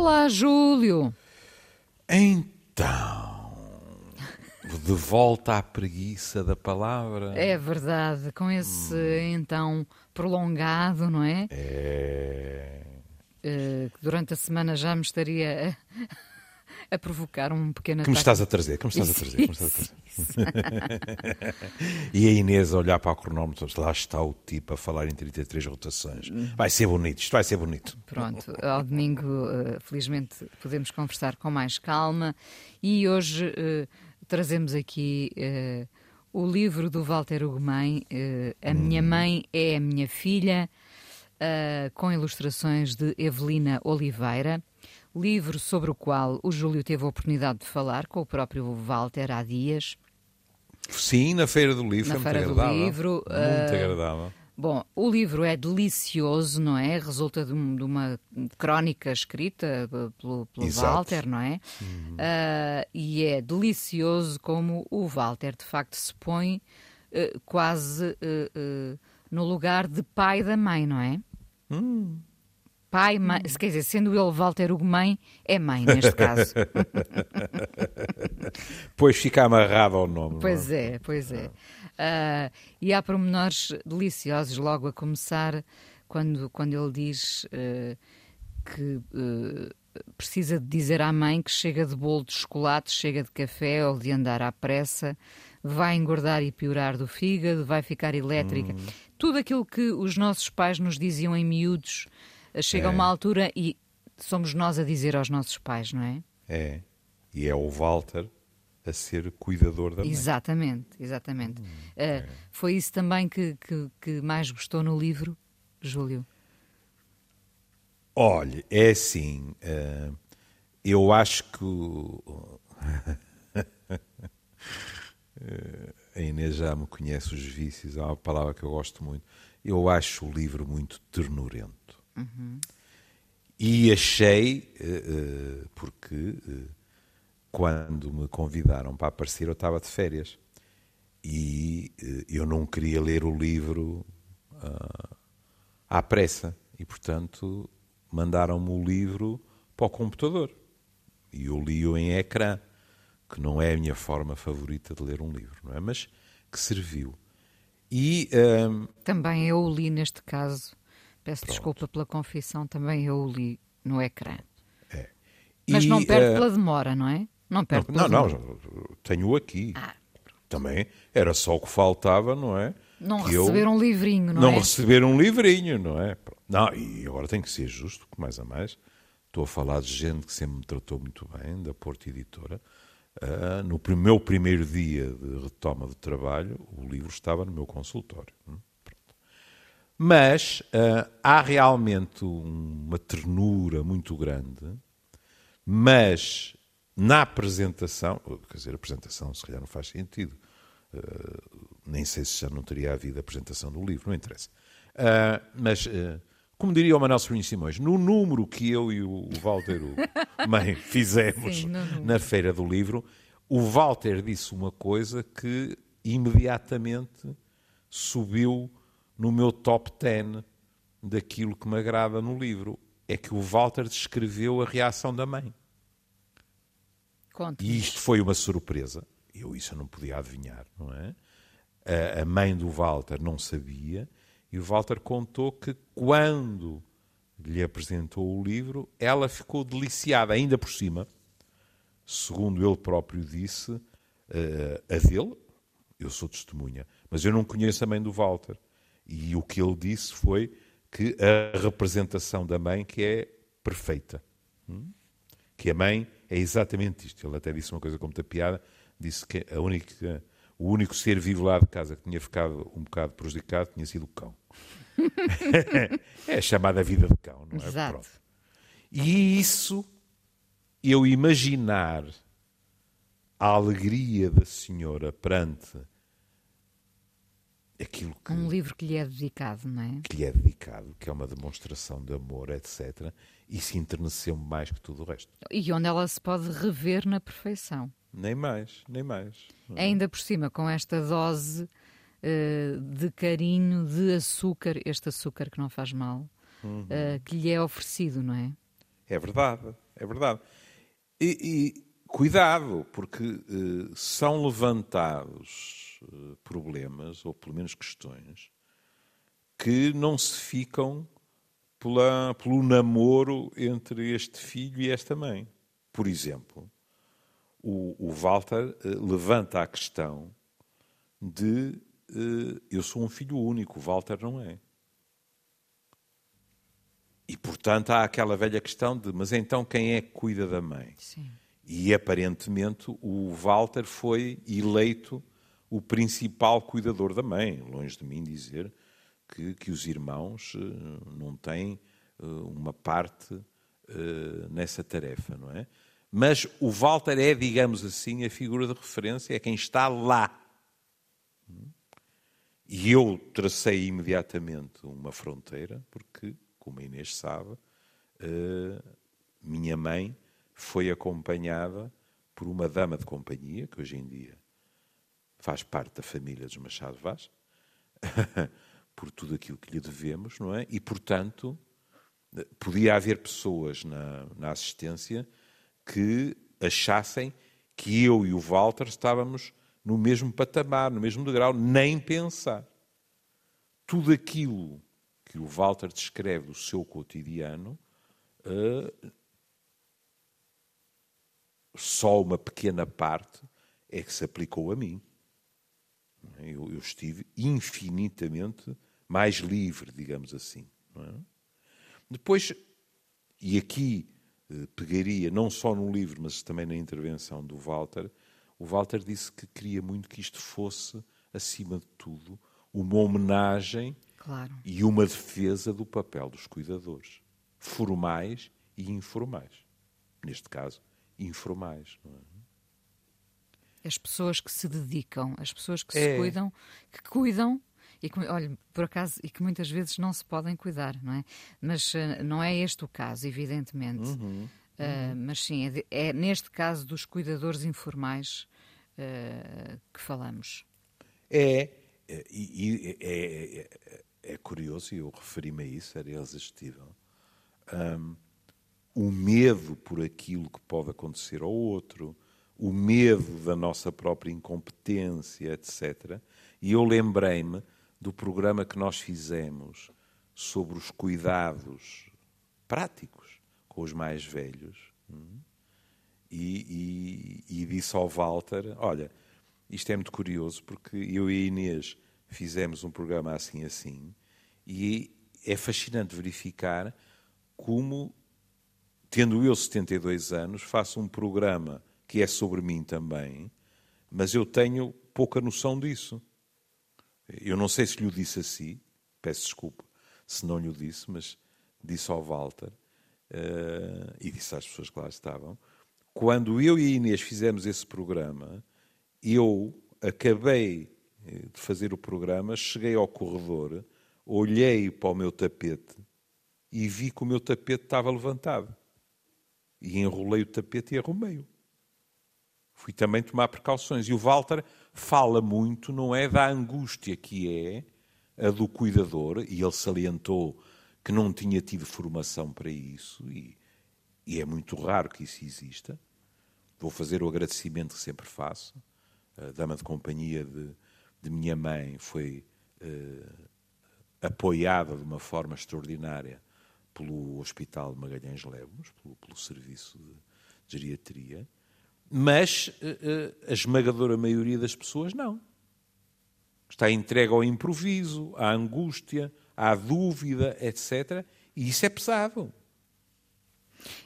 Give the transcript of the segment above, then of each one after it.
Olá, Júlio. Então, de volta à preguiça da palavra. É verdade, com esse hum. então prolongado, não é? É. Uh, durante a semana já me estaria a, provocar um pequeno Que me estás a trazer, que me estás a trazer. Que me estás a trazer. e a Inês a olhar para o cronómetro, lá está o tipo a falar em 33 rotações. Vai ser bonito, isto vai ser bonito. Pronto, ao domingo, eh, felizmente, podemos conversar com mais calma e hoje uh, trazemos aqui. Uh, o livro do Walter Ugumem, A Minha hum. Mãe é a Minha Filha, uh, com ilustrações de Evelina Oliveira. Livro sobre o qual o Júlio teve a oportunidade de falar com o próprio Walter há dias. Sim, na Feira do Livro. Na é Feira do Livro. Muito uh, agradável. Bom, o livro é delicioso, não é? Resulta de, uma crónica escrita pelo, pelo Walter, não é? Uhum. Uh, e é delicioso como o Walter, de facto, se põe uh, quase uh, no lugar de pai da mãe, não é? Hum. Pai, mãe, quer dizer, sendo ele Walter Hugo mãe, é mãe neste caso. pois fica amarrado ao nome. Pois é, pois é. Uh, e há pormenores deliciosos logo a começar, quando, quando ele diz uh, que uh, precisa de dizer à mãe que chega de bolo de chocolate, chega de café ou de andar à pressa, vai engordar e piorar do fígado, vai ficar elétrica. Hum. Tudo aquilo que os nossos pais nos diziam em miúdos chega é. uma altura e somos nós a dizer aos nossos pais, não é? É. E é o Walter a ser cuidador da mãe. Exatamente, exatamente. Hum, uh, é. Foi isso também que, que, que, mais gostou no livro, Júlio? Olha, é assim, uh, eu acho que a Inês já me conhece os vícios, há uma palavra que eu gosto muito. Eu acho o livro muito ternurento. Uhum. E achei, uh, porque quando me convidaram para aparecer, eu estava de férias. E uh, eu não queria ler o livro uh, à pressa. E, portanto, mandaram-me o livro para o computador. E eu li-o em ecrã, que não é a minha forma favorita de ler um livro, não é? Mas que serviu. E, um... Também eu li neste caso. Peço Pronto. desculpa pela confissão, também eu o li no ecrã. É. Mas e, não perde uh... pela demora, não é? Não perde Não, não, não tenho aqui. Ah. Também era só o que faltava, não é? Não que receber um livrinho, não, não é? Não receber um livrinho, não é? Não, e agora tem que ser justo, que mais a mais. Estou a falar de gente que sempre me tratou muito bem, da Porto Editora. Uh, no meu primeiro dia de retoma de trabalho, o livro estava no meu consultório. Hum, Mas uh, há realmente uma ternura muito grande, mas na apresentação, quer dizer, a apresentação se calhar não faz sentido, uh, nem sei se já não teria havido a apresentação do livro, não interessa. Uh, mas, como diria o Manuel Sobrinho Simões, no número que eu e o Walter mãe fizemos Sim, na Feira do Livro, o Walter disse uma coisa que imediatamente subiu no meu top 10 daquilo que me agrada no livro. É que o Walter descreveu a reação da mãe. E isto foi uma surpresa. Eu isso eu não podia adivinhar, não é? A, a mãe do Walter não sabia e o Walter contou que quando lhe apresentou o livro, ela ficou deliciada, ainda por cima, segundo ele próprio disse, uh, a dele, eu sou testemunha, mas eu não conheço a mãe do Walter. E o que ele disse foi que a representação da mãe que é perfeita. Hum? Que a mãe é exatamente isto. Ele até disse uma coisa com muita piada, disse que a única, o único ser vivo lá de casa que tinha ficado um bocado prejudicado tinha sido o cão. é a chamada vida de cão, não é? Exato. Pronto. E isso, eu imaginar a alegria da senhora perante aquilo que. Um livro que lhe é dedicado, não é? Que lhe é dedicado, que é uma demonstração de amor, etc. E se enterneceu mais que tudo o resto. E onde ela se pode rever na perfeição. Nem mais, nem mais. Ainda por cima, com esta dose uh, de carinho, de açúcar, este açúcar que não faz mal, uhum. uh, que lhe é oferecido, não é? É verdade, é verdade. E, e cuidado, porque uh, são levantados problemas, ou pelo menos questões, que não se ficam pela, pelo namoro entre este filho e esta mãe. Por exemplo, o, o Walter uh, levanta a questão de uh, eu sou um filho único, o Walter não é. E, portanto, há aquela velha questão de mas então quem é que cuida da mãe? Sim. E, aparentemente, o Walter foi eleito o principal cuidador da mãe. Longe de mim dizer que, que os irmãos uh, não têm uma parte nessa tarefa, não é? Mas o Walter é, digamos assim, a figura de referência, é quem está lá. E eu tracei imediatamente uma fronteira, porque, como a Inês sabe, minha mãe foi acompanhada por uma dama de companhia, que hoje em dia faz parte da família dos Machado Vaz, por tudo aquilo que lhe devemos, não é? E, portanto, podia haver pessoas na, na assistência que achassem que eu e o Walter estávamos no mesmo patamar, no mesmo degrau, nem pensar. Tudo aquilo que o Walter descreve do seu cotidiano, uh, só uma pequena parte é que se aplicou a mim. Eu, eu estive infinitamente mais livre, digamos assim. É? Depois, e aqui eh, pegaria, não só no livro, mas também na intervenção do Walter, o Walter disse que queria muito que isto fosse, acima de tudo, uma homenagem claro. e uma defesa do papel dos cuidadores, formais e informais. Neste caso, informais. É? As pessoas que se dedicam, as pessoas que é. se cuidam, que cuidam e que, olha, por acaso, e que muitas vezes não se podem cuidar, não é? Mas uh, não é este o caso, evidentemente. Uhum. Uh, mas sim, é, de, é, neste caso dos cuidadores informais uh, que falamos. É, é e, é, é, é, curioso, e eu referi-me a isso, era irresistível. Um, o medo por aquilo que pode acontecer ao outro, o medo da nossa própria incompetência, etc. E eu lembrei-me do programa que nós fizemos sobre os cuidados práticos com os mais velhos. Hum, e, e, e disse ao Walter: Olha, isto é muito curioso porque eu e a Inês fizemos um programa assim assim e é fascinante verificar como, tendo eu 72 anos, faço um programa que é sobre mim também, mas eu tenho pouca noção disso. Eu não sei se lhe disse assim, peço desculpa se não lhe disse, mas disse ao Walter uh, e disse às pessoas que lá estavam. Quando eu e a Inês fizemos esse programa, eu acabei eh, de fazer o programa, cheguei ao corredor, olhei para o meu tapete e vi que o meu tapete estava levantado. E enrolei o tapete e arrumei-o. Fui também tomar precauções. E o Walter fala muito, não é da angústia que é a do cuidador, e ele salientou que não tinha tido formação para isso, e, e é muito raro que isso exista. Vou fazer o agradecimento que sempre faço. A dama de companhia de, de minha mãe foi uh, apoiada de uma forma extraordinária pelo Hospital Magalhães Lemos, pelo, pelo serviço de geriatria mas uh, a esmagadora maioria das pessoas não. Está entregue ao improviso, à angústia, à dúvida, etc. E isso é pesado.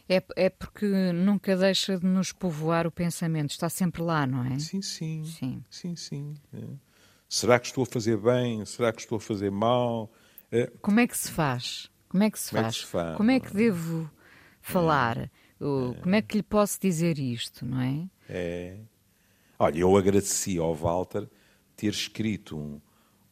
É, é porque nunca deixa de nos povoar o pensamento, está sempre lá, não é? Sim, sim. Sim, sim. sim é. Será que estou a fazer bem? Será que estou a fazer mal? É. Como é que se faz? Como é que se, Como faz? É que se faz? Como é que devo falar? Como é que lhe posso dizer isto, não é? É. Olha, eu agradeci ao Walter ter escrito um,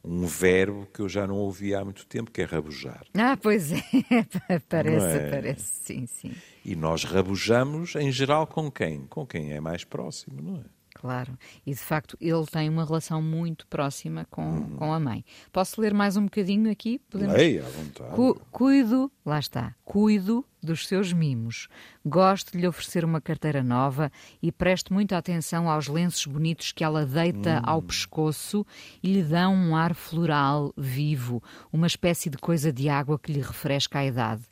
um verbo que eu já não ouvia há muito tempo, que é rabujar. Ah, pois é, parece, é? parece, sim, sim. E nós rabujamos em geral com quem? Com quem é mais próximo, não é? Claro, e de facto ele tem uma relação muito próxima com, hum. com a mãe. Posso ler mais um bocadinho aqui? Podemos... Leia à vontade. Cu cuido, lá está, cuido dos seus mimos. Gosto de lhe oferecer uma carteira nova e presto muita atenção aos lenços bonitos que ela deita hum. ao pescoço e lhe dão um ar floral, vivo, uma espécie de coisa de água que lhe refresca a idade.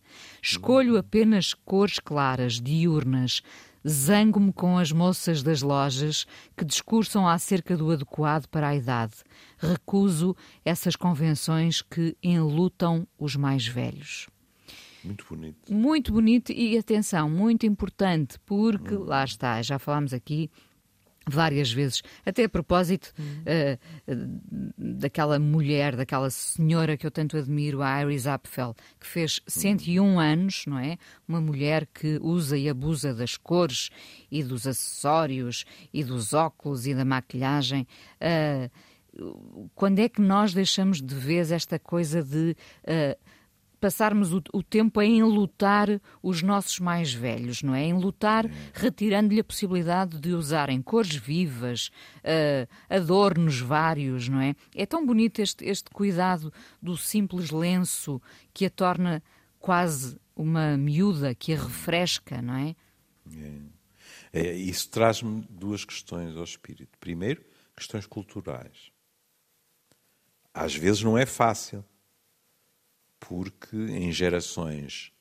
Escolho apenas cores claras, diurnas, Zango-me com as moças das lojas que discursam acerca do adequado para a idade. Recuso essas convenções que enlutam os mais velhos. Muito bonito. Muito bonito e atenção, muito importante, porque hum. lá está, já falámos aqui várias vezes, até a propósito uh, daquela mulher, daquela senhora que eu tanto admiro, a Iris Apfel, que fez 101 anos, não é? Uma mulher que usa e abusa das cores e dos acessórios e dos óculos e da maquilhagem. Uh, quando é que nós deixamos de ver esta coisa de uh, passarmos o, o, tempo a enlutar os nossos mais velhos, não é? Enlutar, retirando-lhe a possibilidade de usarem cores vivas, uh, adornos vários, não é? É tão bonito este, este cuidado do simples lenço que a torna quase uma miúda, que a refresca, não é? é. é isso traz-me duas questões ao espírito. Primeiro, questões culturais. Às vezes não é fácil porque em gerações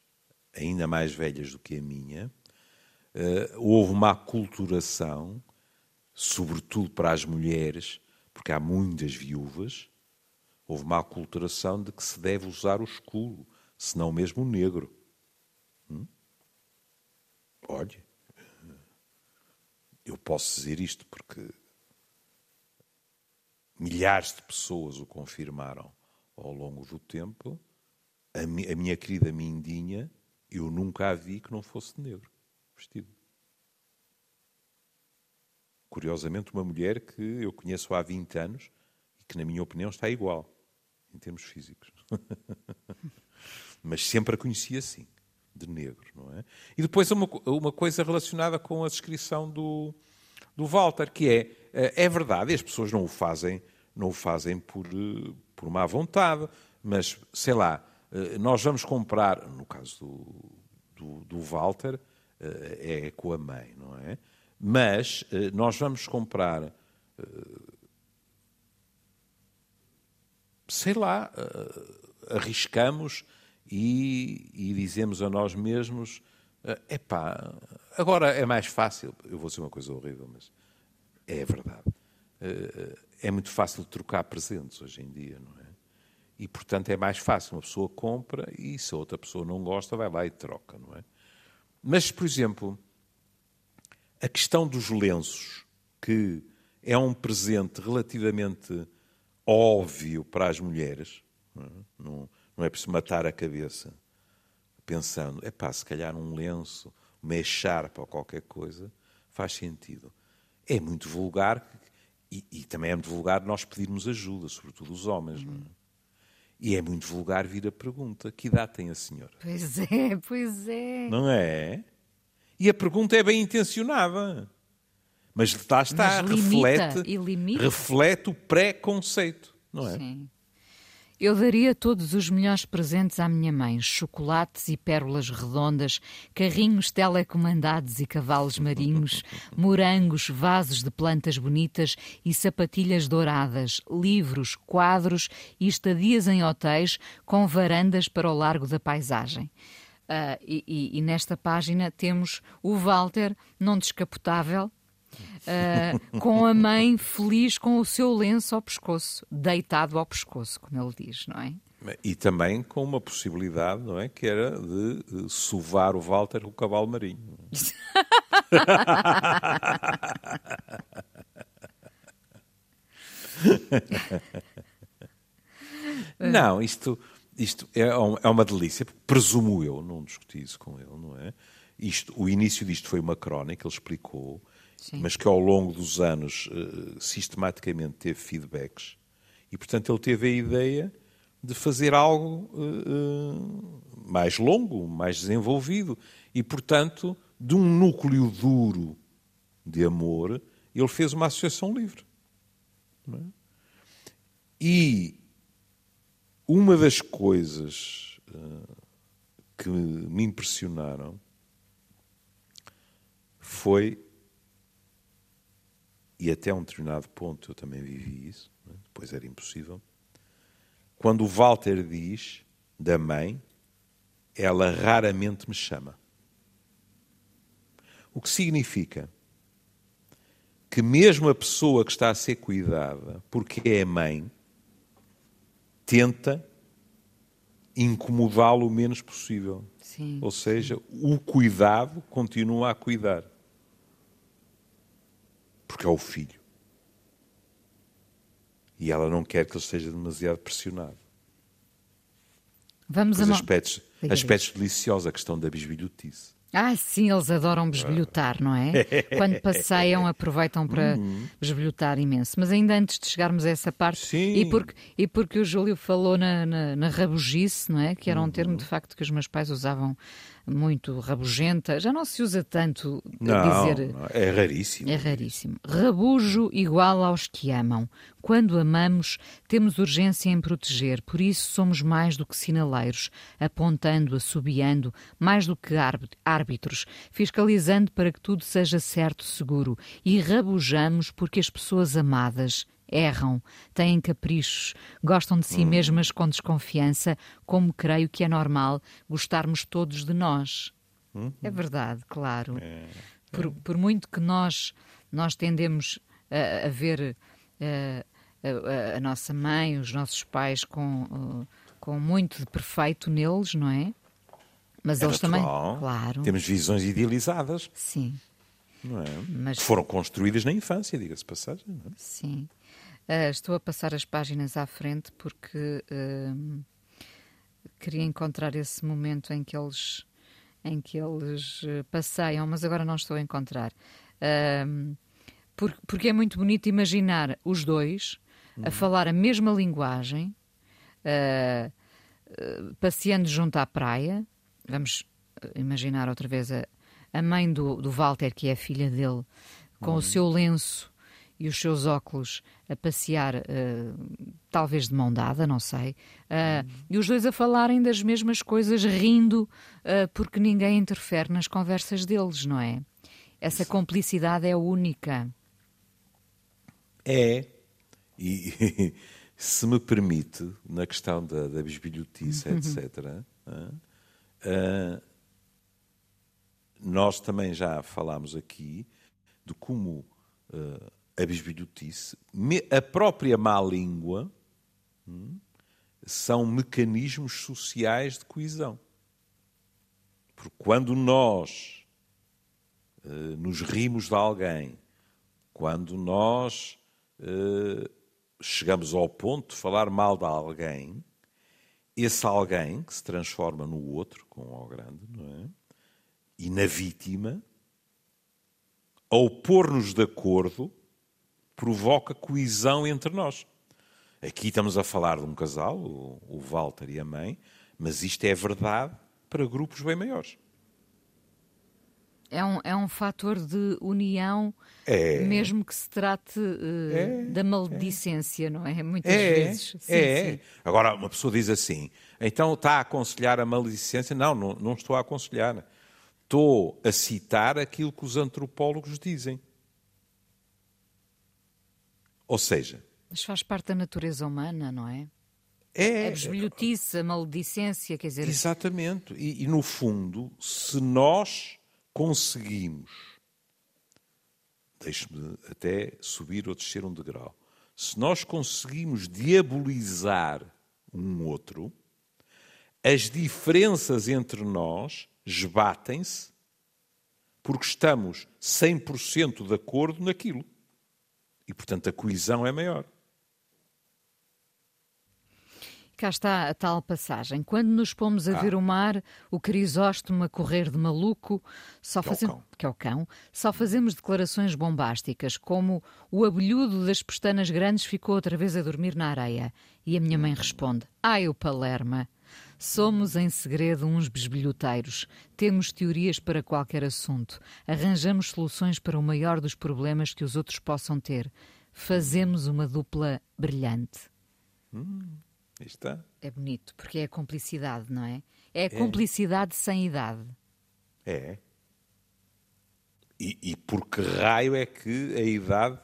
ainda mais velhas do que a minha, uh, houve uma aculturação, sobretudo para as mulheres, porque há muitas viúvas, houve uma aculturação de que se deve usar o escuro, se não mesmo o negro. Hum? Olhe, eu posso dizer isto porque milhares de pessoas o confirmaram ao longo do tempo a, mi, a minha querida Mindinha, eu nunca a vi que não fosse de negro vestido. Curiosamente, uma mulher que eu conheço há 20 anos e que, na minha opinião, está igual, em termos físicos. Mas sempre a conheci assim, de negro, não é? E depois uma, uma coisa relacionada com a descrição do, do Walter, que é, eh, é verdade, as pessoas não o fazem, não o fazem por, eh, por má vontade, mas, sei lá, nós vamos comprar, no caso do, do, do Walter, eh, é com a mãe, não é? Mas eh, nós vamos comprar, sei lá, arriscamos e, e dizemos a nós mesmos: epá, agora é mais fácil. Eu vou dizer uma coisa horrível, mas é verdade. É muito fácil trocar presentes hoje em dia, não é? E, portanto, é mais fácil. Uma pessoa compra e, se a outra pessoa não gosta, vai lá e troca, não é? Mas, por exemplo, a questão dos lenços, que é um presente relativamente óbvio para as mulheres, não é, não, não é preciso matar a cabeça pensando, é pá, se calhar um lenço, uma echarpa ou qualquer coisa, faz sentido. É muito vulgar e, e, também é muito vulgar nós pedirmos ajuda, sobretudo os homens. Não é? E é muito vulgar vir a pergunta: que idade tem a senhora? Pois é, pois é. Não é? E a pergunta é bem intencionada. Mas lá está, Mas limita, reflete, reflete o preconceito, não é? Sim. Eu daria todos os melhores presentes à minha mãe: chocolates e pérolas redondas, carrinhos telecomandados e cavalos marinhos, morangos, vasos de plantas bonitas e sapatilhas douradas, livros, quadros e estadias em hotéis com varandas para o largo da paisagem. Uh, e, e, e nesta página temos o Walter, não descapotável, uh, com a mãe feliz com o seu lenço ao pescoço, deitado ao pescoço, como ele diz, não é? E também com uma possibilidade, não é? Que era de sovar o Walter com o cavalo marinho. não, isto, isto é, é uma delícia, presumo eu, não discuti isso com ele, não é? Isto, o início disto foi uma crónica, ele explicou, Sim. mas que ao longo dos anos uh, sistematicamente teve feedbacks e, portanto, ele teve a ideia de fazer algo uh, mais longo, mais desenvolvido e, portanto, de um núcleo duro de amor, ele fez uma associação livre. É? E uma das coisas que me impressionaram foi, e até um determinado ponto eu também vivi isso, é? depois era impossível, quando o Walter diz da mãe, ela raramente me chama. O que significa que mesmo a pessoa que está a ser cuidada, porque é mãe, tenta incomodá-lo o menos possível. Sim. Ou seja, o cuidado continua a cuidar. Porque é o filho. E ela não quer que ele esteja demasiado pressionado. Vamos a aspectos, aspectos deliciosos, a questão da bisbilhotice. Ah, sim, eles adoram besbilhotar, não é? Quando passeiam, aproveitam para Uhum. besbilhotar imenso. Mas ainda antes de chegarmos a essa parte, Sim. e porque, e porque o Júlio falou na, na, na rabugice, não é? Que era um termo Uhum. de facto que os meus pais usavam muito, rabugenta. Já não se usa tanto Não, dizer. é raríssimo. É raríssimo. Rabujo igual aos que amam. Quando amamos, temos urgência em proteger, por isso somos mais do que sinaleiros, apontando, assobiando, mais do que árb- árbitros, fiscalizando para que tudo seja certo, seguro. E rabujamos porque as pessoas amadas erram, têm caprichos, gostam de si mesmas com desconfiança, como creio que é normal gostarmos todos de nós. É verdade, claro. Por, por muito que nós, nós tendemos a, a ver eh, a, a- a nossa mãe, os nossos pais com, eh, com muito de perfeito neles, não é? Mas É eles natural. também, claro, Temos visões idealizadas, sim, não é? Mas- Que foram construídas na infância, diga-se passagem. Não é? sim. Eh, estou a passar as páginas à frente porque eh, queria encontrar esse momento em que eles em que eles eh, passeiam, mas agora não estou a encontrar. Ahm, por- porque é muito bonito imaginar os dois a falar a mesma linguagem, ah, passeando junto à praia. Vamos imaginar outra vez a, a mãe do, do Walter, que é a filha dele, com o seu lenço e os seus óculos a passear, ah, talvez de mão dada, não sei, ah, e os dois a falarem das mesmas coisas, rindo, ah, porque ninguém interfere nas conversas deles, não é? Essa cumplicidade é única. É. E se me permite, na questão da, da bisbilhotice, etc., ah, ah, nós também já falámos aqui de como ah, a bisbilhotice, a própria má língua, hum, são mecanismos sociais de coesão. Porque quando nós eh, nos rimos de alguém, quando nós eh, chegamos ao ponto de falar mal de alguém, esse alguém que se transforma no outro, com O grande, não é? E na vítima, ao pôr-nos de acordo, provoca coesão entre nós. Aqui estamos a falar de um casal, o, Walter e a mãe, mas isto é verdade para grupos bem maiores. É um, é um fator de união, É. mesmo que se trate eh, da maledicência, não é? Muitas É, vezes. Sim, é. sim. Agora, uma pessoa diz assim, então está a aconselhar a maledicência? Não, não, não estou a aconselhar. Estou a citar aquilo que os antropólogos dizem. Ou seja, Mas faz parte da natureza humana, não é? é, A besbilhotice, a maledicência, quer dizer, Exatamente. E, e, no fundo, se nós conseguimos, deixe-me até subir ou descer um degrau, se nós conseguimos diabolizar um outro, as diferenças entre nós esbatem-se porque estamos 100% de acordo naquilo. E, portanto, a coesão é maior. cá está a tal passagem. Quando nos pomos a ver o mar, o crisóstomo a correr de maluco, só é fazemos, cão. que é o cão, só fazemos declarações bombásticas, como o abelhudo das pestanas grandes ficou outra vez a dormir na areia. E a minha mãe responde: Ai, o Palerma! Somos em segredo uns besbilhoteiros. Temos teorias para qualquer assunto. Arranjamos soluções para o maior dos problemas que os outros possam ter. Fazemos uma dupla brilhante. Hum, está. É bonito, porque é a cumplicidade, não é? É a é. cumplicidade sem idade. É. E, e por que raio é que a idade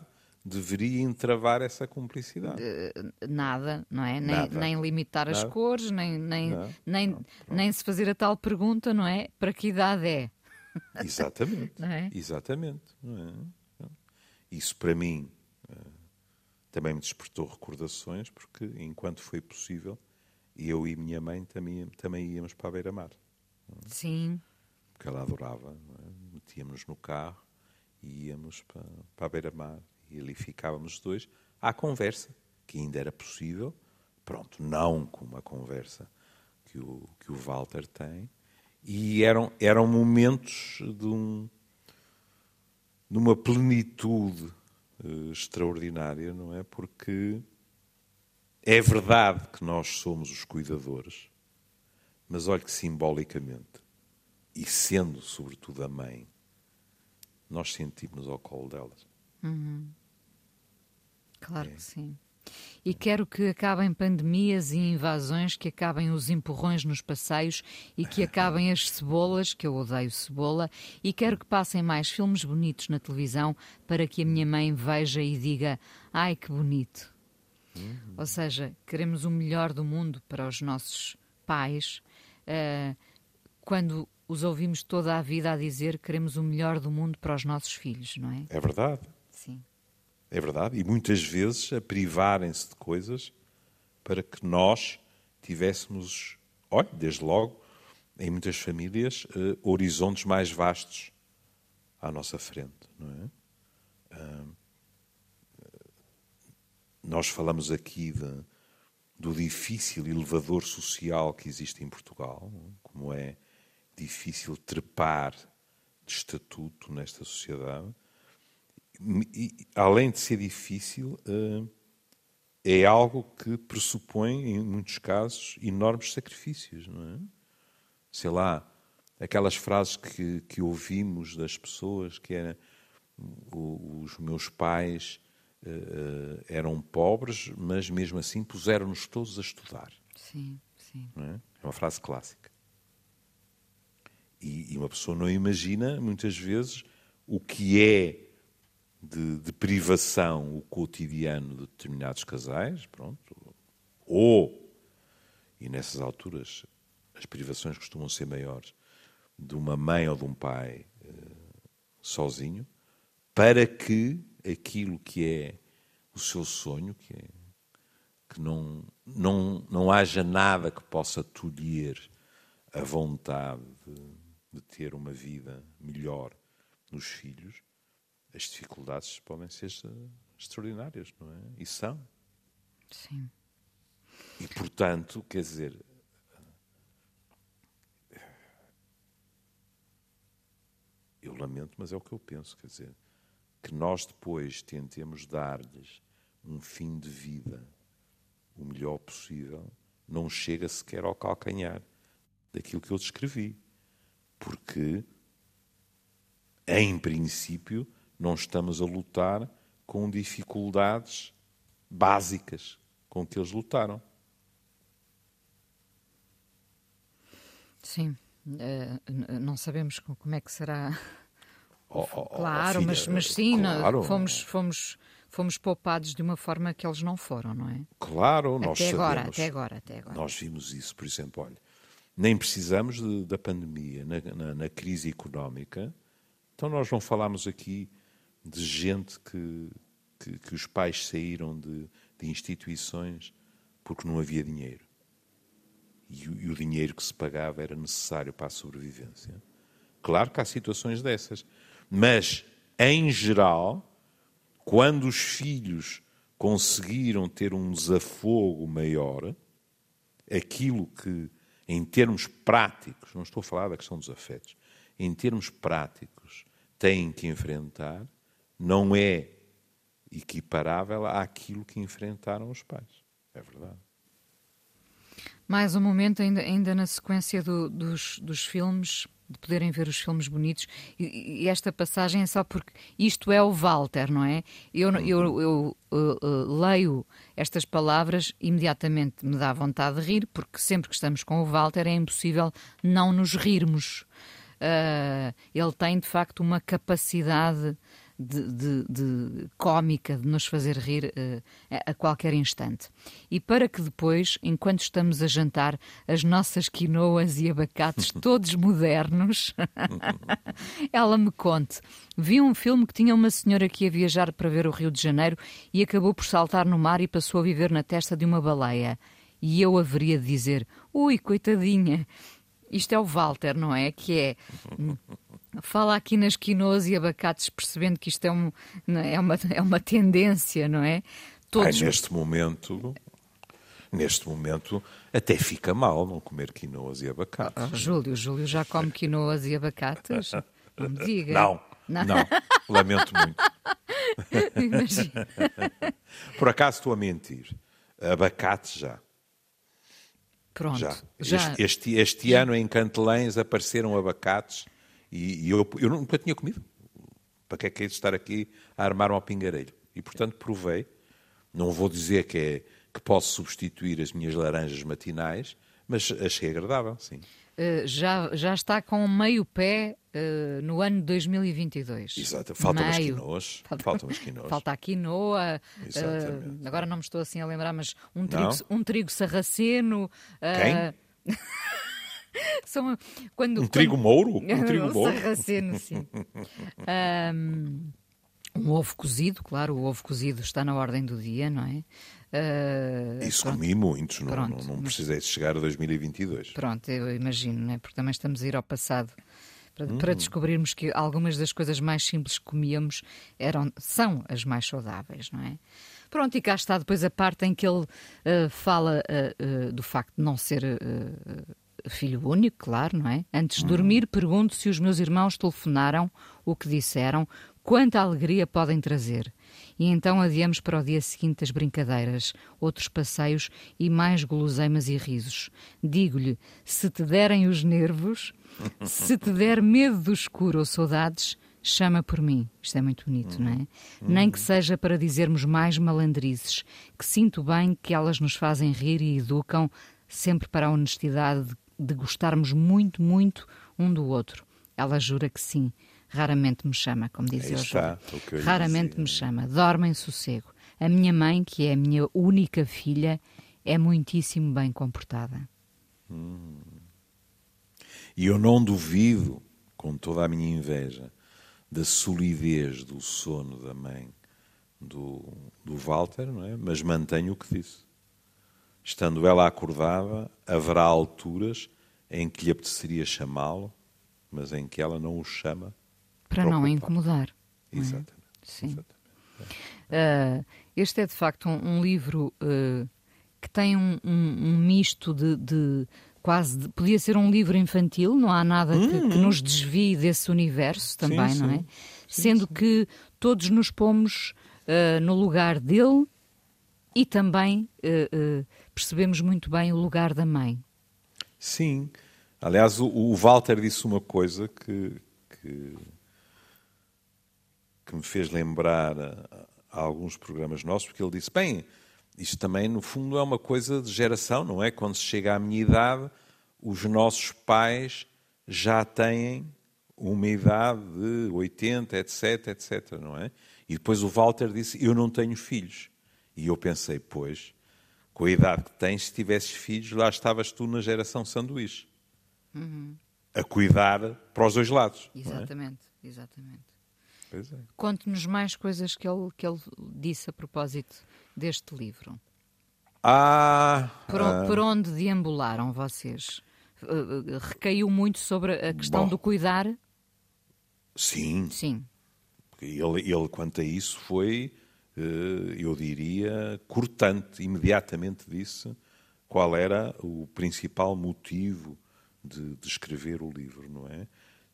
deveria entravar essa cumplicidade. nada, não é? Nem, nada. nem limitar nada. as cores, nem, nem, não, nem, não, nem se fazer a tal pergunta, não é? Para que idade é? Exatamente. é? Exatamente. É? Isso para mim eh, também me despertou recordações, porque enquanto foi possível, eu e minha mãe também, também íamos para a beira-mar. Sim. Porque ela adorava. É? Metíamos no carro e íamos para, para a beira-mar e ali ficávamos dois, à conversa, que ainda era possível, pronto, não com uma conversa que o, que o Walter tem, e eram, eram momentos de, um, de uma plenitude uh, extraordinária, não é? Porque é verdade que nós somos os cuidadores, mas olhe que simbolicamente, e sendo sobretudo a mãe, nós sentimos ao colo delas. Uhum. Claro é. que sim. E quero que acabem pandemias e invasões, que acabem os empurrões nos passeios e que acabem as cebolas, que eu odeio cebola, e quero que passem mais filmes bonitos na televisão para que a minha mãe veja e diga: ai que bonito. Uhum. Ou seja, queremos o melhor do mundo para os nossos pais. Uh, quando os ouvimos toda a vida a dizer que queremos o melhor do mundo para os nossos filhos, não é? É verdade. Sim. É verdade. E muitas vezes a privarem-se de coisas para que nós tivéssemos, olha, desde logo, em muitas famílias, uh, horizontes mais vastos à nossa frente, não é? Nós falamos aqui de, do difícil elevador social que existe em Portugal, como é difícil trepar de estatuto nesta sociedade além de ser difícil, uh, é algo que pressupõe, em muitos casos, enormes sacrifícios, não é? Sei lá, aquelas frases que, que ouvimos das pessoas que era os meus pais uh, eram pobres, mas mesmo assim puseram-nos todos a estudar. Sim, sim. É? é? uma frase clássica. E, e, uma pessoa não imagina, muitas vezes, o que é de, de, privação o cotidiano de determinados casais, pronto, ou, e nessas alturas as privações costumam ser maiores, de uma mãe ou de um pai eh, sozinho, para que aquilo que é o seu sonho, que, é, que não, não, não haja nada que possa tolher a vontade de, de ter uma vida melhor nos filhos, as dificuldades podem ser extraordinárias, não é? E são. Sim. E, portanto, quer dizer, eu lamento, mas é o que eu penso, quer dizer, que nós depois tentemos dar-lhes um fim de vida o melhor possível, não chega sequer ao calcanhar daquilo que eu descrevi. Porque, em princípio, não estamos a lutar com dificuldades básicas com que eles lutaram. Sim, uh, não sabemos como é que será. Oh, oh, oh claro, filha, mas, mas sim, claro. fomos, fomos, fomos poupados de uma forma que eles não foram, não é? Claro, nós até sabemos. Agora, até agora, até agora. Nós vimos isso, por exemplo, olha, nem precisamos de, da pandemia, na, na, na crise económica, então nós não falámos aqui de gente que, que, que os pais saíram de, de, instituições porque não havia dinheiro. E e o dinheiro que se pagava era necessário para a sobrevivência. Claro que há situações dessas, mas, em geral, quando os filhos conseguiram ter um desafogo maior, aquilo que, em termos práticos, não estou a falar da questão dos afetos, em termos práticos, têm que enfrentar, não é equiparável àquilo que enfrentaram os pais. É verdade. Mais um momento, ainda, ainda na sequência do, dos, dos filmes, de poderem ver os filmes bonitos. E, e, esta passagem é só porque isto é o Walter, não é? Eu, eu, eu uh, uh, leio estas palavras, imediatamente me dá vontade de rir, porque sempre que estamos com o Walter é impossível não nos rirmos. Uh, ele tem, de facto, uma capacidade de, de, de cómica, de nos fazer rir uh, a qualquer instante. E para que depois, enquanto estamos a jantar, as nossas quinoas e abacates todos modernos, ela me conte. Vi um filme que tinha uma senhora que ia viajar para ver o Rio de Janeiro e acabou por saltar no mar e passou a viver na testa de uma baleia. E eu haveria de dizer: ui, coitadinha. Isto é o Walter, não é? Que é fala aqui nas quinoas e abacates, percebendo que isto é, um, é, uma, é uma tendência, não é? Todos... Ai, neste momento, neste momento, até fica mal não comer quinoas e abacates. Ah, Júlio, Júlio já come quinoas e abacates? Não me diga. Não, não, não lamento muito. Imagina. Por acaso estou a mentir. Abacate já. Pronto. Já. já. Este, este, este ano em Cantelães apareceram abacates e, e eu, eu, nunca tinha comido. Para que é que é de estar aqui a armar um pingarelho? E, portanto, provei. Não vou dizer que, é, que posso substituir as minhas laranjas matinais, mas achei agradável, sim. Uh, já, já está com meio pé uh, no ano de 2022. Exato, faltam as quinoas. Faltam as quinoas. Falta a quinoa. Uh, agora não me estou assim a lembrar, mas um trigo, um trigo sarraceno. Quem? São, quando, um trigo mouro? Um trigo mouro? Sarraceno, sim. um, um ovo cozido, claro, o ovo cozido está na ordem do dia, não é? Uh, Isso pronto. comi muitos, não, pronto, não, não precisei de chegar a 2022. Pronto, eu imagino, né? porque também estamos a ir ao passado. Para, hum. para, descobrirmos que algumas das coisas mais simples que comíamos eram, são as mais saudáveis, não é? Pronto, e cá está depois a parte em que ele uh, fala uh, do facto de não ser filho único, claro, não é? Antes de dormir, pergunto se os meus irmãos telefonaram, o que disseram, quanta alegria podem trazer. E então adiamos para o dia seguinte as brincadeiras, outros passeios e mais guloseimas e risos. Digo-lhe: se te derem os nervos, se te der medo do escuro ou saudades, chama por mim. Isto é muito bonito, não é? Nem que seja para dizermos mais malandrizes, que sinto bem que elas nos fazem rir e educam, sempre para a honestidade de gostarmos muito, muito um do outro. Ela jura que sim. Raramente me chama, como dizia o Raramente me chama. Dorme em sossego. A minha mãe, que é a minha única filha, é muitíssimo bem comportada. Hum. E eu não duvido, com toda a minha inveja, da solidez do sono da mãe do, do Walter, não é? mas mantenho o que disse. Estando ela acordada, haverá alturas em que lhe apeteceria chamá-lo, mas em que ela não o chama. Para não incomodar. É? Exatamente. Sim. Exatamente. Uh, este é de facto um, um livro uh, que tem um, um, um misto de, de quase de, podia ser um livro infantil, não há nada que, hum, que nos desvie desse universo também, sim, não é? Sim, Sendo sim. que todos nos pomos uh, no lugar dele e também percebemos muito bem o lugar da mãe. Sim. Aliás, o, o Walter disse uma coisa que, que, que me fez lembrar a, a, alguns programas nossos, porque ele disse: bem, isto também, no fundo, é uma coisa de geração, não é? Quando se chega à minha idade, os nossos pais já têm uma idade de 80, etc, etc, não é? E depois o Walter disse: Eu não tenho filhos. E eu pensei: Pois, com a idade que tens, se tivesses filhos, lá estavas tu na geração sanduíche. Uhum. A cuidar para os dois lados. É? Exatamente, é? exatamente. É. Conte-nos mais coisas que ele, que ele disse a propósito deste livro. Ah, por, ah, por onde deambularam vocês? Uh, recaiu muito sobre a questão bom, do cuidar? Sim. Sim. Ele, ele, quanto a isso, foi eh, eu diria, cortante, imediatamente disse qual era o principal motivo de, de escrever o livro, não é?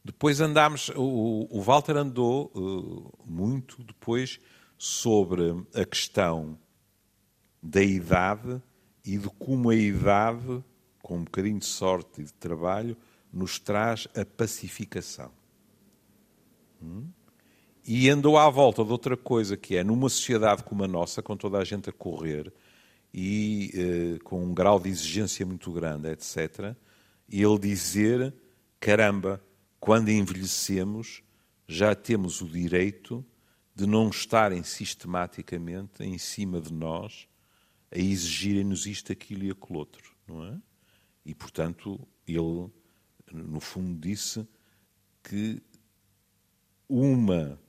Depois andámos, o, o Walter andou uh, muito depois sobre a questão da idade e de como a idade com um bocadinho de sorte e de trabalho, nos traz a pacificação. Hum? E andou à volta de outra coisa, que é numa sociedade como a nossa, com toda a gente a correr e eh, com um grau de exigência muito grande, etc., ele dizer: caramba, quando envelhecemos, já temos o direito de não estarem sistematicamente em cima de nós a exigirem-nos isto, aquilo e aquilo outro, não é? E, portanto, ele, no fundo, disse que uma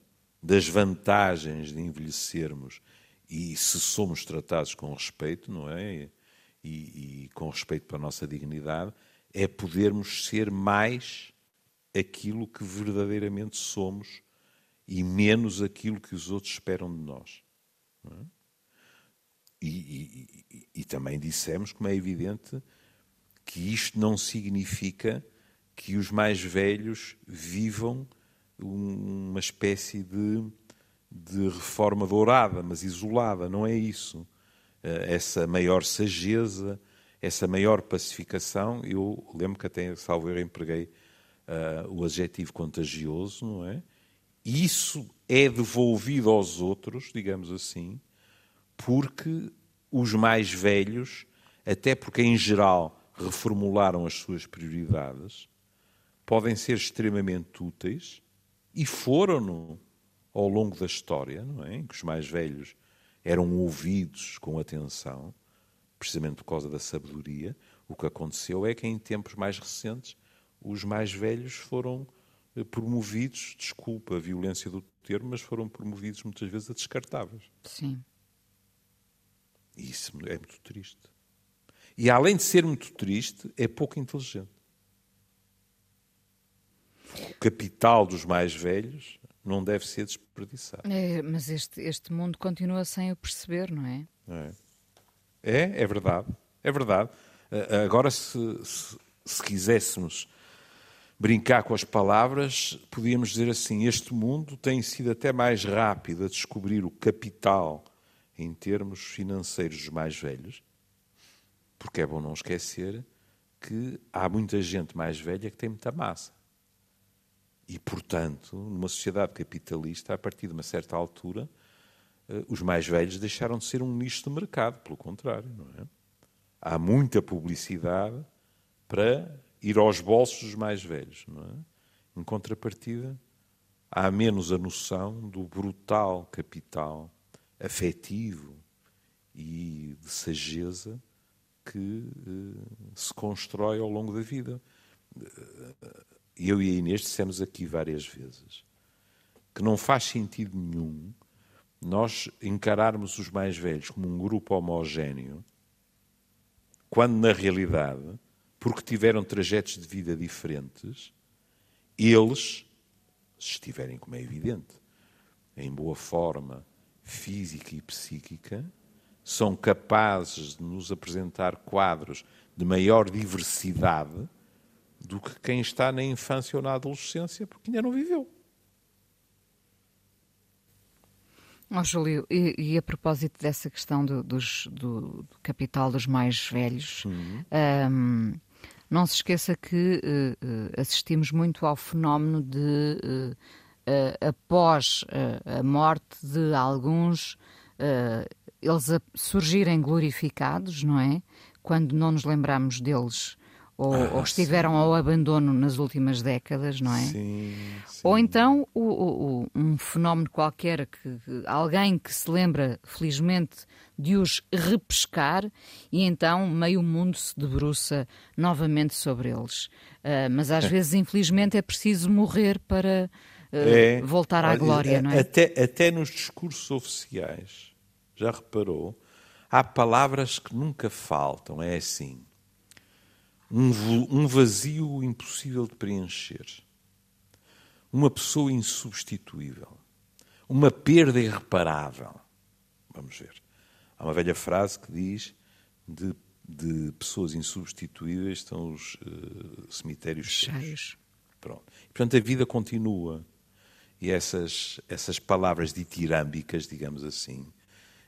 das vantagens de envelhecermos e se somos tratados com respeito, não é? E, e, com respeito para a nossa dignidade, é podermos ser mais aquilo que verdadeiramente somos e menos aquilo que os outros esperam de nós. É? E, e, e, também dissemos, como é evidente, que isto não significa que os mais velhos vivam uma espécie de, de reforma dourada, mas isolada. Não é isso. Eh, essa maior sageza, essa maior pacificação, eu lembro que até, salvo eu, empreguei uh, o adjetivo contagioso, não é? Isso é devolvido aos outros, digamos assim, porque os mais velhos, até porque em geral reformularam as suas prioridades, podem ser extremamente úteis e foram-no ao longo da história, não é? em que os mais velhos eram ouvidos com atenção, precisamente por causa da sabedoria. O que aconteceu é que em tempos mais recentes os mais velhos foram eh, promovidos, desculpa a violência do termo, mas foram promovidos muitas vezes a descartáveis. Sim. E isso é muito triste. E além de ser muito triste, é pouco inteligente. O capital dos mais velhos não deve ser desperdiçado. É, mas este, este mundo continua sem o perceber, não é? É, é, é verdade. É verdade. Agora, se, se, se quiséssemos brincar com as palavras, podíamos dizer assim: este mundo tem sido até mais rápido a descobrir o capital em termos financeiros dos mais velhos, porque é bom não esquecer que há muita gente mais velha que tem muita massa. E, portanto, numa sociedade capitalista, a partir de uma certa altura, eh, os mais velhos deixaram de ser um nicho de mercado, pelo contrário, não é? Há muita publicidade para ir aos bolsos dos mais velhos, não é? Em contrapartida, há menos a noção do brutal capital afetivo e de sageza que uh, se constrói ao longo da vida. Eu e a Inês dissemos aqui várias vezes que não faz sentido nenhum nós encararmos os mais velhos como um grupo homogéneo, quando na realidade, porque tiveram trajetos de vida diferentes, eles, se estiverem, como é evidente, em boa forma física e psíquica, são capazes de nos apresentar quadros de maior diversidade do que quem está na infância ou na adolescência, porque ainda não viveu. Oh, Júlio, e, e, a propósito dessa questão do, dos, do, do capital dos mais velhos, uhum. um, não se esqueça que uh, assistimos muito ao fenómeno de, uh, uh, após a morte de alguns, eles surgirem glorificados, não é? Quando não nos lembramos deles ou, ah, ou estiveram sim. ao abandono nas últimas décadas, não é? Sim, sim. Ou então o, o, um fenómeno qualquer que, que, alguém que se lembra, felizmente, de os repescar e então meio mundo se debruça novamente sobre eles. Uh, mas às vezes, infelizmente, é preciso morrer para uh, é, voltar à glória, não é? Até, até nos discursos oficiais, já reparou, há palavras que nunca faltam, é assim um, vazio impossível de preencher, uma pessoa insubstituível, uma perda irreparável. Vamos ver. Há uma velha frase que diz de, de pessoas insubstituíveis estão os uh, cemitérios cheios. Pronto. E, portanto, a vida continua. E essas, essas palavras ditirâmbicas, digamos assim,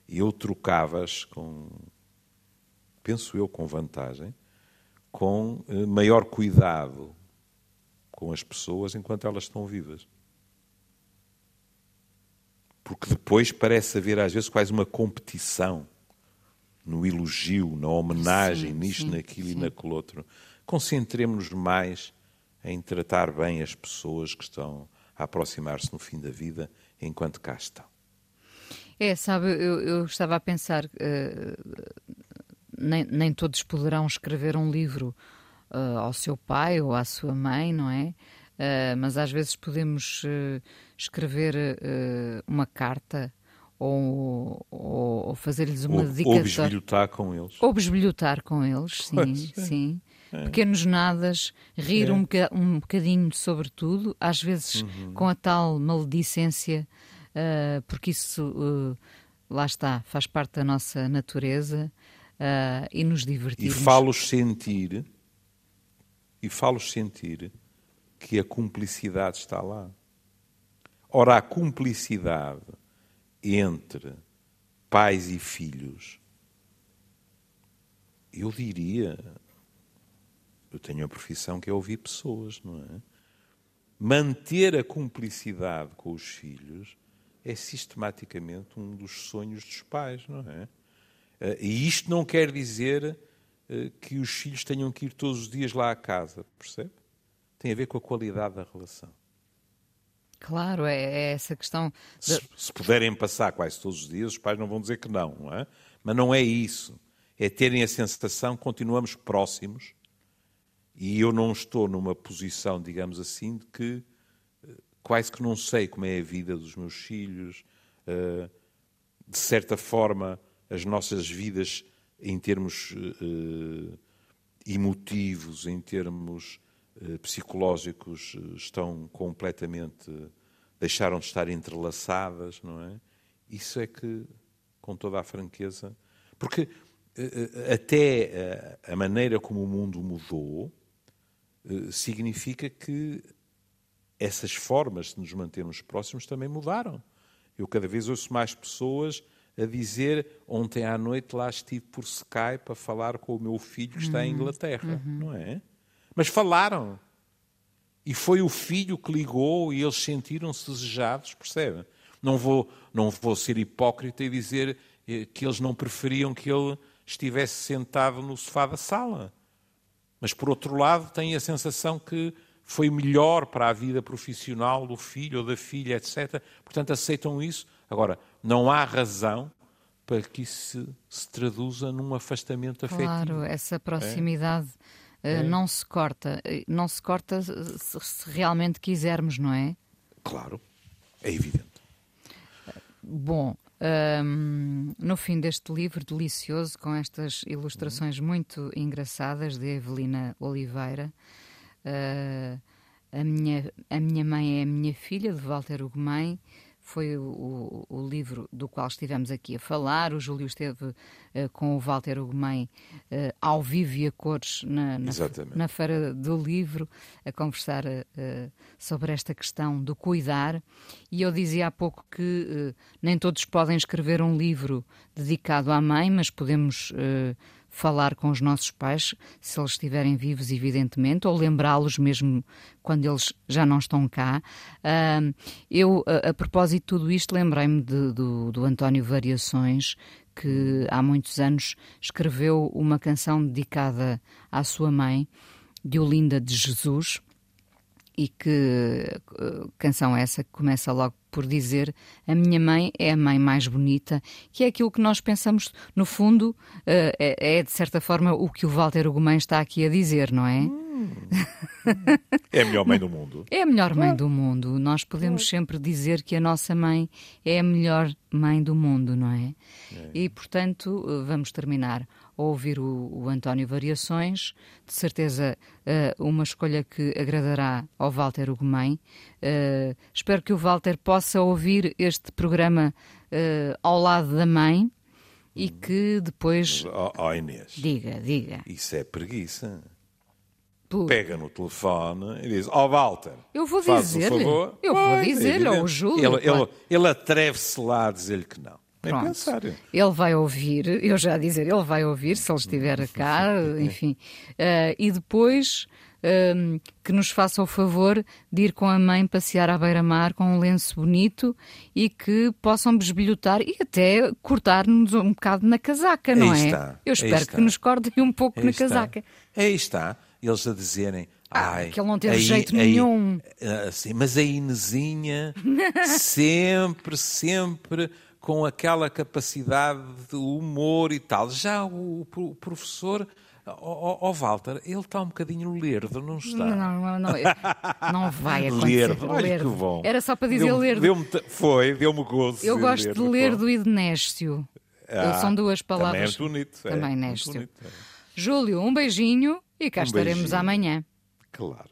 eu trocava-as com, penso eu, com vantagem, com eh, maior cuidado com as pessoas enquanto elas estão vivas. Porque depois parece haver, às vezes, quase uma competição no elogio, na homenagem, sim, nisto, sim, naquilo sim. e naquele outro. Concentremos-nos mais em tratar bem as pessoas que estão a aproximar-se no fim da vida enquanto cá estão. É, sabe, eu, eu estava a pensar, uh, nem, nem todos poderão escrever um livro uh, ao seu pai ou à sua mãe, não é? Uh, mas às vezes podemos escrever uma carta ou, ou, ou fazer-lhes uma ou, dedicatória. Ou bisbilhotar com eles. Ou bisbilhotar com eles, sim, pois, é. sim. É. Pequenos nadas, rir é. um, um bocadinho sobre tudo, às vezes uhum. com a tal maledicência, uh, porque isso, uh, lá está, faz parte da nossa natureza uh, e nos divertimos. E falo-os sentir, e falo-os sentir que a cumplicidade está lá. Ora, a cumplicidade entre pais e filhos, eu diria, eu tenho a profissão que é ouvir pessoas, não é? Manter a cumplicidade com os filhos é sistematicamente um dos sonhos dos pais, não é? Eh, e isto não quer dizer eh, que os filhos tenham que ir todos os dias lá à casa, percebe? Tem a ver com a qualidade da relação. Claro, é, é essa questão. De... Se, se, puderem passar quase todos os dias, os pais não vão dizer que não, não é? Mas não é isso. É terem a sensação que continuamos próximos e eu não estou numa posição, digamos assim, de que eh, quase que não sei como é a vida dos meus filhos. De certa forma, as nossas vidas, em termos eh, emotivos, em termos eh, psicológicos eh, estão completamente deixaram de estar entrelaçadas, não é? Isso é que, com toda a franqueza, porque até a maneira como o mundo mudou significa que essas formas de nos mantermos próximos também mudaram. Eu cada vez ouço mais pessoas a dizer ontem à noite lá estive por Skype a falar com o meu filho que está uhum. em Inglaterra, uhum. não é? Mas falaram. E foi o filho que ligou e eles sentiram-se desejados, percebe? Não vou, não vou ser hipócrita e dizer eh, que eles não preferiam que ele estivesse sentado no sofá da sala. Mas, por outro lado, têm a sensação que foi melhor para a vida profissional do filho ou da filha, etc. Portanto, aceitam isso. Agora, não há razão para que isso se, se traduza num afastamento afetivo. Claro, essa proximidade. É? Eh, é. não se corta. Eh, não se corta se, se realmente quisermos, não é? Claro, é evidente. Bom, um, ehm, no fim deste livro delicioso, com estas ilustrações uhum. muito engraçadas de Evelina Oliveira, uh, a, minha, a Minha Mãe é a Minha Filha, de Walter Ugumem, foi o, o, livro do qual estivemos aqui a falar. O Júlio esteve uh, com o Walter Ugumem uh, ao vivo e a cores na, na, na, Feira do Livro, a conversar uh, sobre esta questão do cuidar. E eu dizia há pouco que nem todos podem escrever um livro dedicado à mãe, mas podemos falar com os nossos pais, se eles estiverem vivos, evidentemente, ou lembrá-los mesmo quando eles já não estão cá. Uh, eu, a, a, propósito de tudo isto, lembrei-me do, do António Variações, que há muitos anos escreveu uma canção dedicada à sua mãe, de Olinda de Jesus, e que uh, canção essa que começa logo por dizer a minha mãe é a mãe mais bonita, que é aquilo que nós pensamos, no fundo, uh, é, é, de certa forma o que o Walter Ugumem está aqui a dizer, não é? Hum. é a melhor mãe do mundo. É a melhor mãe do mundo. Nós podemos sempre dizer que a nossa mãe é a melhor mãe do mundo, não é? é. E, portanto, vamos terminar ouvir o, o António Variações, de certeza uh, uma escolha que agradará ao Walter Ugumem. Uh, espero que o Walter possa ouvir este programa uh, ao lado da mãe e que depois. Oh, oh Inês. Diga, diga. Isso é preguiça. Por... Pega no telefone e diz: Ó oh, Walter. Eu vou dizer-lhe. Eu vou dizer-lhe ao Júlio. Ele, ele, ele atreve-se lá a dizer-lhe que não. Nem Pronto. pensar. Ele vai ouvir, eu já a dizer, ele vai ouvir se ele estiver cá, enfim. Uh, e depois um, que nos faça o favor de ir com a mãe passear à beira-mar com um lenço bonito e que possam besbilhotar e até cortar-nos um bocado na casaca, não Aí é? está, Eu aí espero está. que nos cortem um pouco Aí na está. casaca. Aí está. Eles a dizerem. Ah, Ai, que ele não teve aí- jeito aí- nenhum." ah, sim, mas a Inesinha sempre, sempre com aquela capacidade de humor e tal. Já o, o professor, ó ó, Walter, ele está um bocadinho lerdo, não está? Não, não, não, não vai acontecer. Lerdo, olha Lerdo. que bom. Era só para dizer Deu-me- lerdo. ta- foi, deu-me gozo. Eu gosto de lerdo e de néstio. Ah, São duas Também palavras. é bonito. é, Também néstio. bonito, é. Júlio, um beijinho e cá Um estaremos beijinho. amanhã. Claro.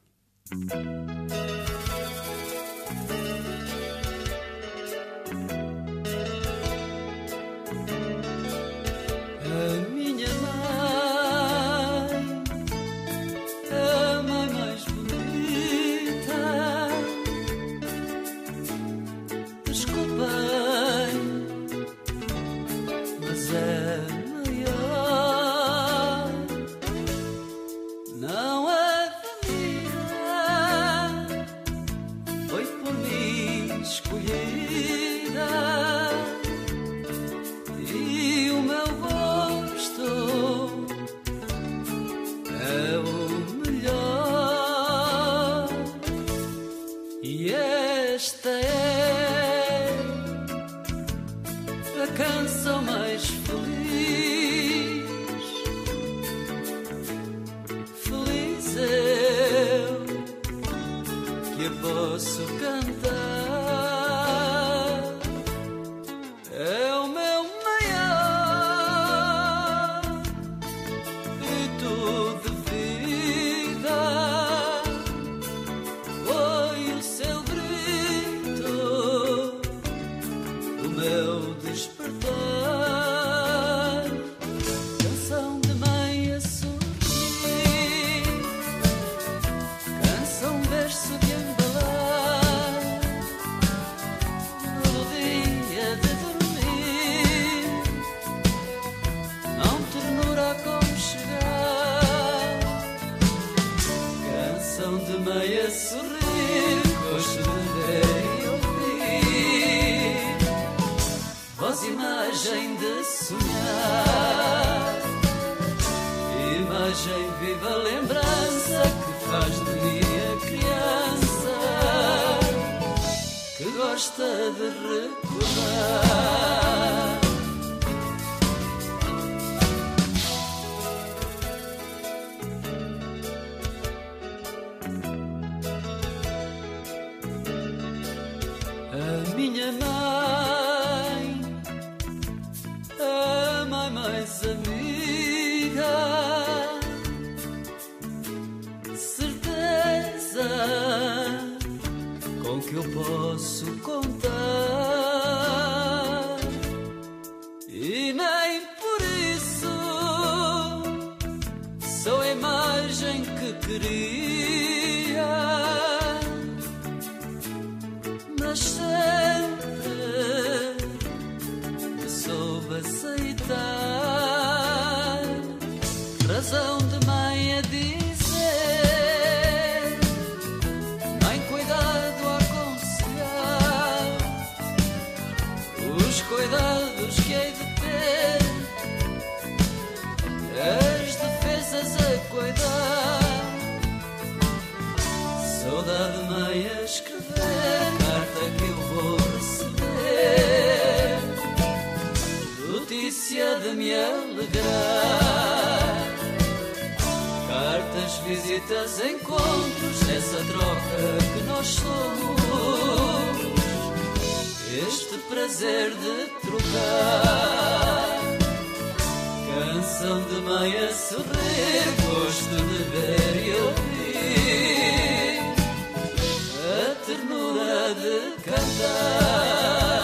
Os cuidados que hei de ter, as defesas a cuidar. Saudade mãe a escrever, carta que eu vou receber, notícia de me alegrar. Cartas, visitas, encontros, essa troca que nós somos este prazer de trocar. Canção de meia sorrir, gosto de ver e ouvir a ternura de cantar.